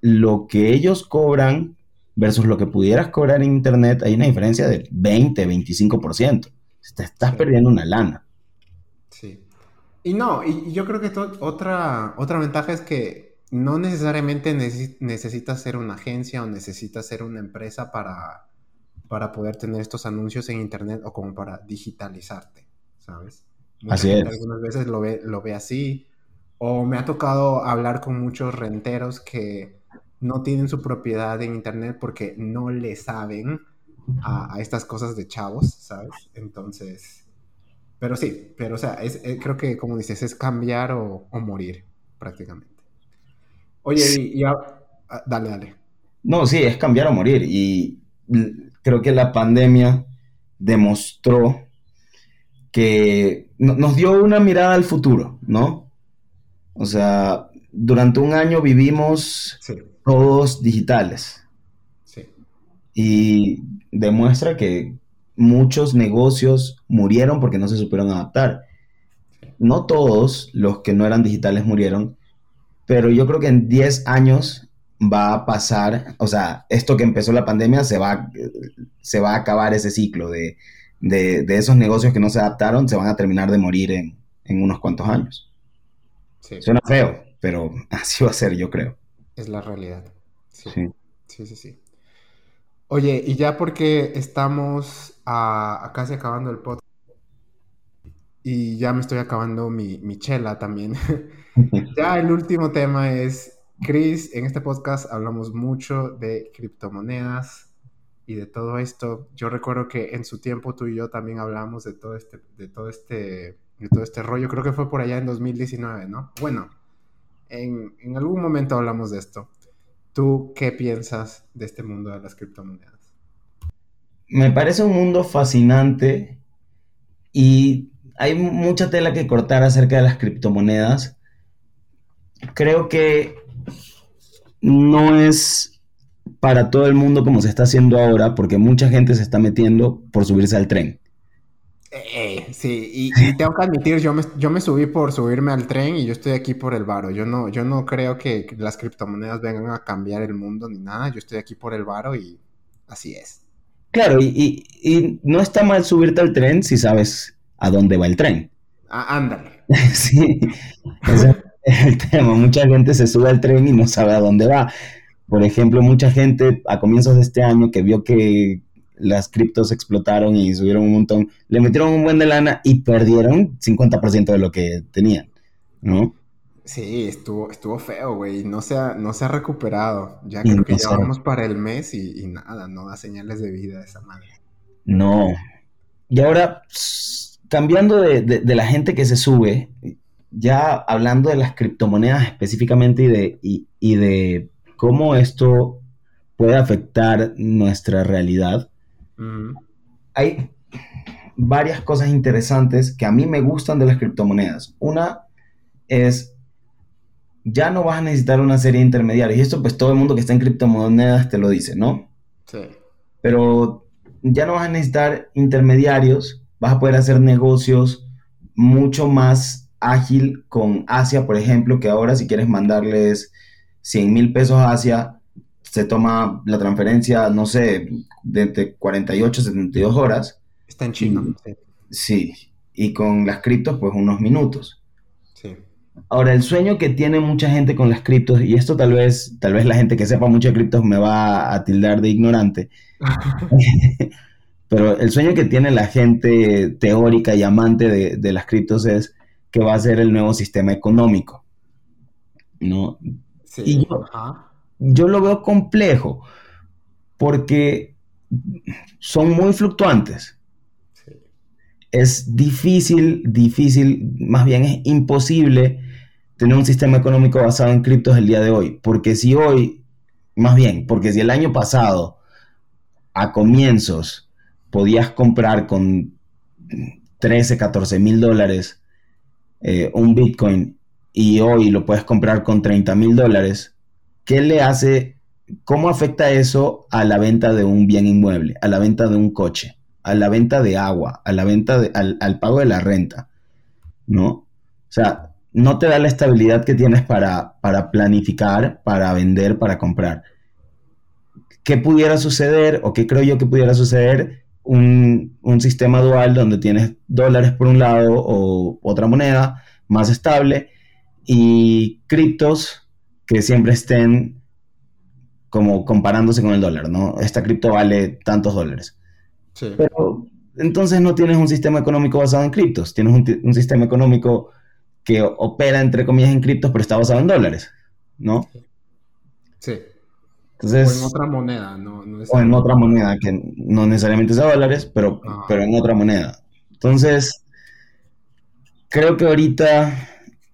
lo que ellos cobran versus lo que pudieras cobrar en Internet, hay una diferencia de 20, 25%. Te estás sí. perdiendo una lana. Sí. Y no, y yo creo que otra, otra ventaja es que no necesariamente neces necesitas ser una agencia o necesitas ser una empresa para, para poder tener estos anuncios en internet o como para digitalizarte, ¿sabes? Mucha así es. Algunas veces lo ve, lo ve así. O me ha tocado hablar con muchos renteros que no tienen su propiedad en internet porque no le saben a, a estas cosas de chavos, ¿sabes? Entonces, pero sí, pero o sea, es, es, creo que como dices, es cambiar o, o morir prácticamente. Oye, y, y a, a, dale, dale. No, sí, es cambiar o morir. Y creo que la pandemia demostró que nos dio una mirada al futuro, ¿no? O sea, durante un año vivimos sí. todos digitales. Sí. Y demuestra que muchos negocios murieron porque no se supieron adaptar. No todos los que no eran digitales murieron, pero yo creo que en 10 años va a pasar, o sea, esto que empezó la pandemia se va, se va a acabar ese ciclo de, de, de esos negocios que no se adaptaron, se van a terminar de morir en, en unos cuantos años. Sí. Suena feo, pero (laughs) así va a ser, yo creo. Es la realidad. Sí, sí, sí. sí. Oye, y ya porque estamos a, casi acabando el podcast y ya me estoy acabando mi, mi chela también. (laughs) ya el último tema es, Chris, en este podcast hablamos mucho de criptomonedas y de todo esto. Yo recuerdo que en su tiempo tú y yo también hablamos de todo este, de todo este, de todo este rollo. Creo que fue por allá en 2019, ¿no? Bueno, en, en algún momento hablamos de esto. ¿Tú qué piensas de este mundo de las criptomonedas? Me parece un mundo fascinante y hay mucha tela que cortar acerca de las criptomonedas. Creo que no es para todo el mundo como se está haciendo ahora, porque mucha gente se está metiendo por subirse al tren. Eh, sí, y, tengo que admitir, yo me, yo me subí por subirme al tren y yo estoy aquí por el varo. Yo no, yo no creo que las criptomonedas vengan a cambiar el mundo ni nada. Yo estoy aquí por el varo y así es. Claro, y, y no está mal subirte al tren si sabes a dónde va el tren. Ah, ándale. (laughs) sí, ese es el tema. Mucha gente se sube al tren y no sabe a dónde va. Por ejemplo, mucha gente a comienzos de este año que vio que las criptos explotaron y subieron un montón, le metieron un buen de lana y perdieron 50% de lo que tenían, ¿no? Sí, estuvo, estuvo feo, güey. No se ha, no se ha recuperado. Ya creo que ya vamos para el mes y, y, nada, no da señales de vida esa madre. No. Y ahora, cambiando de, la gente que se sube, ya hablando de las criptomonedas específicamente y de, y, de cómo esto puede afectar nuestra realidad, hay varias cosas interesantes que a mí me gustan de las criptomonedas. Una es, ya no vas a necesitar una serie de intermediarios. Y esto pues todo el mundo que está en criptomonedas te lo dice, ¿no? Sí. Pero ya no vas a necesitar intermediarios vas a poder hacer negocios mucho más ágil con Asia, por ejemplo, que ahora si quieres mandarles 100 mil pesos a Asia, se toma la transferencia, no sé, de 48 a 72 horas. Está en chino. sí. y con las criptos, pues unos minutos. Sí. Ahora, el sueño que tiene mucha gente con las criptos, y esto tal vez, tal vez la gente que sepa mucho de criptos me va a tildar de ignorante, (laughs) Pero el sueño que tiene la gente teórica y amante de, las criptos es que va a ser el nuevo sistema económico. ¿no? Y yo, lo veo complejo porque son muy fluctuantes. Es difícil, difícil, más bien es imposible tener un sistema económico basado en criptos el día de hoy. Porque si hoy, más bien, porque si el año pasado, a comienzos, podías comprar con 13, 14 mil dólares eh, un Bitcoin y hoy lo puedes comprar con 30 mil dólares, ¿qué le hace, cómo afecta eso a la venta de un bien inmueble, a la venta de un coche, a la venta de agua, a la venta al, al, pago de la renta? ¿No? O sea, no te da la estabilidad que tienes para, para planificar, para vender, para comprar. ¿Qué pudiera suceder o qué creo yo que pudiera suceder un, sistema dual donde tienes dólares por un lado o otra moneda más estable y criptos que siempre estén como comparándose con el dólar, ¿no? Esta cripto vale tantos dólares. Pero entonces no tienes un sistema económico basado en criptos, tienes un, sistema económico que opera entre comillas en criptos, pero está basado en dólares, ¿no? Sí o en otra moneda, no, O en otra moneda, que no necesariamente sea dólares, pero, pero en otra moneda. Entonces, creo que ahorita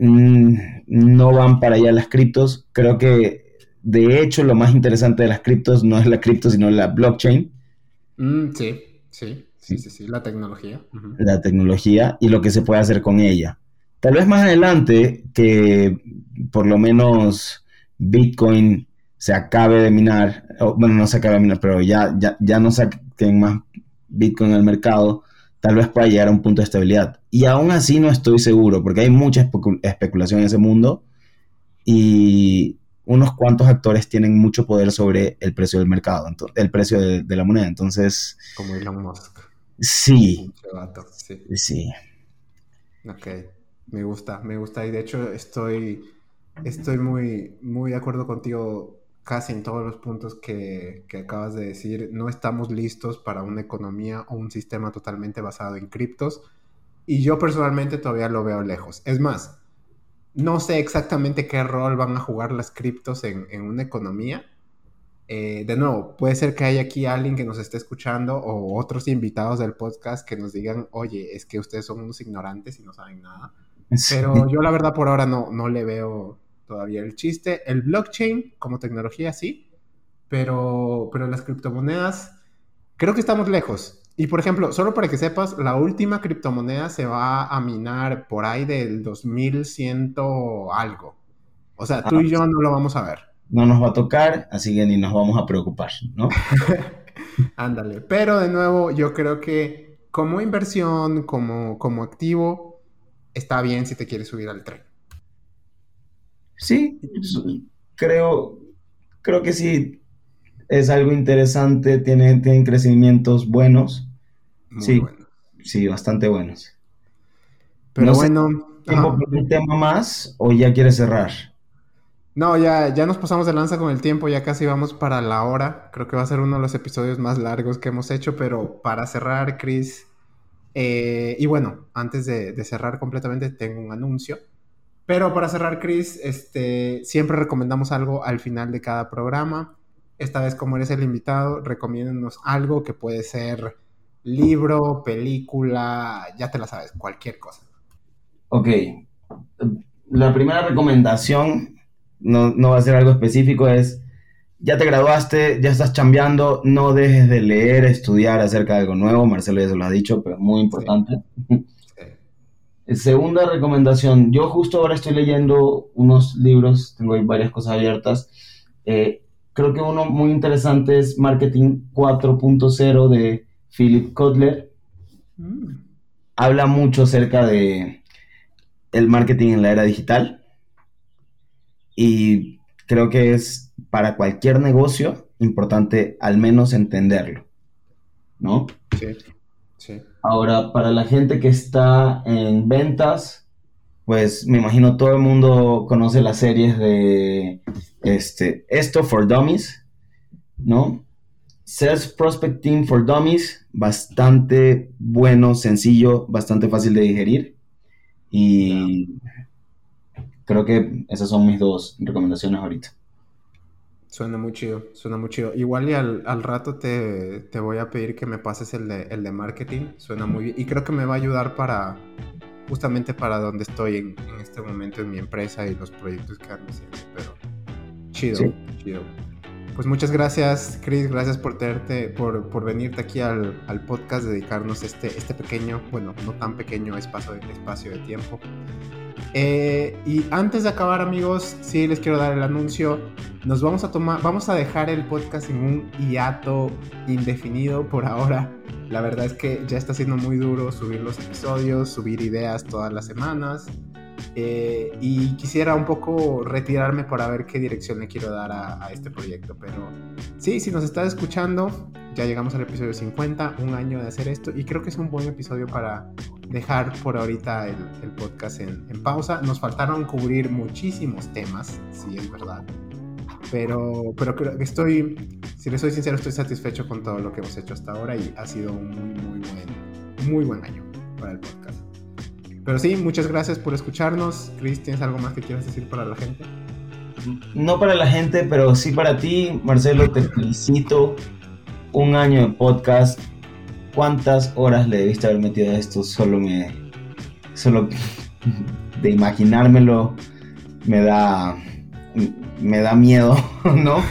mm, no van para allá las criptos. Creo que, de hecho, lo más interesante de las criptos no es la cripto, sino la blockchain. Mm, sí, sí, sí, sí, sí, la tecnología. La tecnología y lo que se puede hacer con ella. Tal vez más adelante, que por lo menos Bitcoin se acabe de minar, bueno, no se acabe de minar, pero ya, ya, ya no saquen más Bitcoin en el mercado, tal vez pueda llegar a un punto de estabilidad. Y aún así no estoy seguro, porque hay mucha especulación en ese mundo y unos cuantos actores tienen mucho poder sobre el precio del mercado, el precio de, la moneda. Entonces... Como Elon Musk. Sí. Sí. sí. Ok, me gusta, me gusta. Y de hecho estoy, estoy muy, muy de acuerdo contigo casi en todos los puntos que, que, acabas de decir. No estamos listos para una economía o un sistema totalmente basado en criptos. Y yo personalmente todavía lo veo lejos. Es más, no sé exactamente qué rol van a jugar las criptos en, en una economía. Eh, de nuevo, puede ser que haya aquí alguien que nos esté escuchando o otros invitados del podcast que nos digan, oye, es que ustedes son unos ignorantes y no saben nada. Pero yo la verdad por ahora no, no le veo todavía el chiste. El blockchain como tecnología sí, pero, pero las criptomonedas creo que estamos lejos. Y por ejemplo, solo para que sepas, la última criptomoneda se va a minar por ahí del 2100 algo. O sea, tú y yo no lo vamos a ver. No nos va a tocar, así que ni nos vamos a preocupar, ¿no? (laughs) Ándale. Pero de nuevo, yo creo que como inversión, como, como activo, está bien si te quieres subir al tren. Sí, creo, creo que sí es algo interesante, tiene, tienen crecimientos buenos sí, sí, bastante buenos. Pero bueno. un tema más o ya quieres cerrar? No, ya, ya nos pasamos de lanza con el tiempo, ya casi vamos para la hora. Creo que va a ser uno de los episodios más largos que hemos hecho, pero para cerrar, Chris. Eh, y bueno, antes de, cerrar completamente, tengo un anuncio. Pero para cerrar, Chris, este, siempre recomendamos algo al final de cada programa. Esta vez, como eres el invitado, recomiéndanos algo que puede ser libro, película, ya te la sabes, cualquier cosa. Ok. La primera recomendación, no, va a ser algo específico, es, ya te graduaste, ya estás chambeando, no dejes de leer, estudiar acerca de algo nuevo, Marcelo ya se lo ha dicho, pero es muy importante. Segunda recomendación, yo justo ahora estoy leyendo unos libros, tengo ahí varias cosas abiertas. Eh, creo que uno muy interesante es Marketing 4.0 de Philip Kotler. Mm. Habla mucho acerca de el marketing en la era digital y creo que es para cualquier negocio importante al menos entenderlo, ¿no? Sí, sí. Ahora, para la gente que está en ventas, pues me imagino todo el mundo conoce las series de este, esto for Dummies, ¿no? Sales Prospecting for Dummies, bastante bueno, sencillo, bastante fácil de digerir. Y creo que esas son mis dos recomendaciones ahorita. Suena muy chido, suena muy chido. Igual y al, rato te, voy a pedir que me pases el de, el de marketing. Suena muy bien. Y creo que me va a ayudar para, justamente para donde estoy en, este momento en mi empresa y los proyectos que ando haciendo. Pero chido, chido. Pues muchas gracias, Chris. Gracias por tenerte, por, por venirte aquí al, al, podcast, dedicarnos este, este pequeño, bueno, no tan pequeño espacio espacio de tiempo. Eh, y antes de acabar, amigos, sí les quiero dar el anuncio. Nos vamos a tomar, vamos a dejar el podcast en un hiato indefinido por ahora. La verdad es que ya está siendo muy duro subir los episodios, subir ideas todas las semanas. Eh, y quisiera un poco retirarme para ver qué dirección le quiero dar a, este proyecto. Pero sí, si nos estás escuchando, ya llegamos al episodio 50, un año de hacer esto, y creo que es un buen episodio para dejar por ahorita el, podcast en, pausa. Nos faltaron cubrir muchísimos temas, sí, es verdad. Pero, pero creo que estoy, si le soy sincero, estoy satisfecho con todo lo que hemos hecho hasta ahora y ha sido un muy, muy buen, muy buen año para el podcast. Pero sí, muchas gracias por escucharnos. Chris, ¿tienes algo más que quieras decir para la gente? No para la gente, pero sí para ti, Marcelo, te felicito. Un año de podcast. ¿Cuántas horas le debiste haber metido a esto? Solo me. Solo (laughs) de imaginármelo me da. Me da miedo, (laughs) ¿no?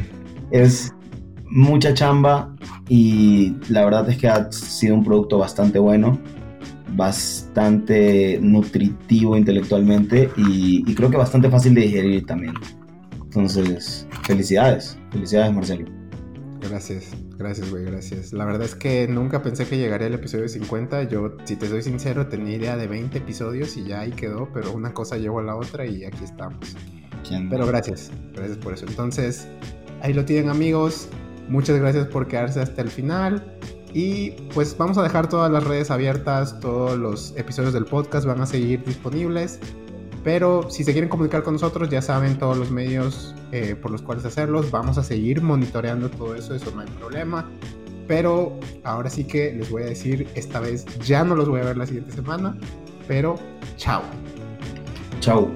(laughs) es mucha chamba y la verdad es que ha sido un producto bastante bueno bastante nutritivo intelectualmente y, creo que bastante fácil de digerir también. Entonces, felicidades, felicidades Marcelo. Gracias, gracias, güey, gracias. La verdad es que nunca pensé que llegaría el episodio 50. Yo, si te soy sincero, tenía idea de 20 episodios y ya ahí quedó, pero una cosa llevó a la otra y aquí estamos. Pero gracias, gracias por eso. Entonces, ahí lo tienen amigos. Muchas gracias por quedarse hasta el final. Y pues vamos a dejar todas las redes abiertas, todos los episodios del podcast van a seguir disponibles. Pero si se quieren comunicar con nosotros, ya saben todos los medios eh, por los cuales hacerlos. Vamos a seguir monitoreando todo eso, eso no hay problema. Pero ahora sí que les voy a decir, esta vez ya no los voy a ver la siguiente semana, pero chao. Chao.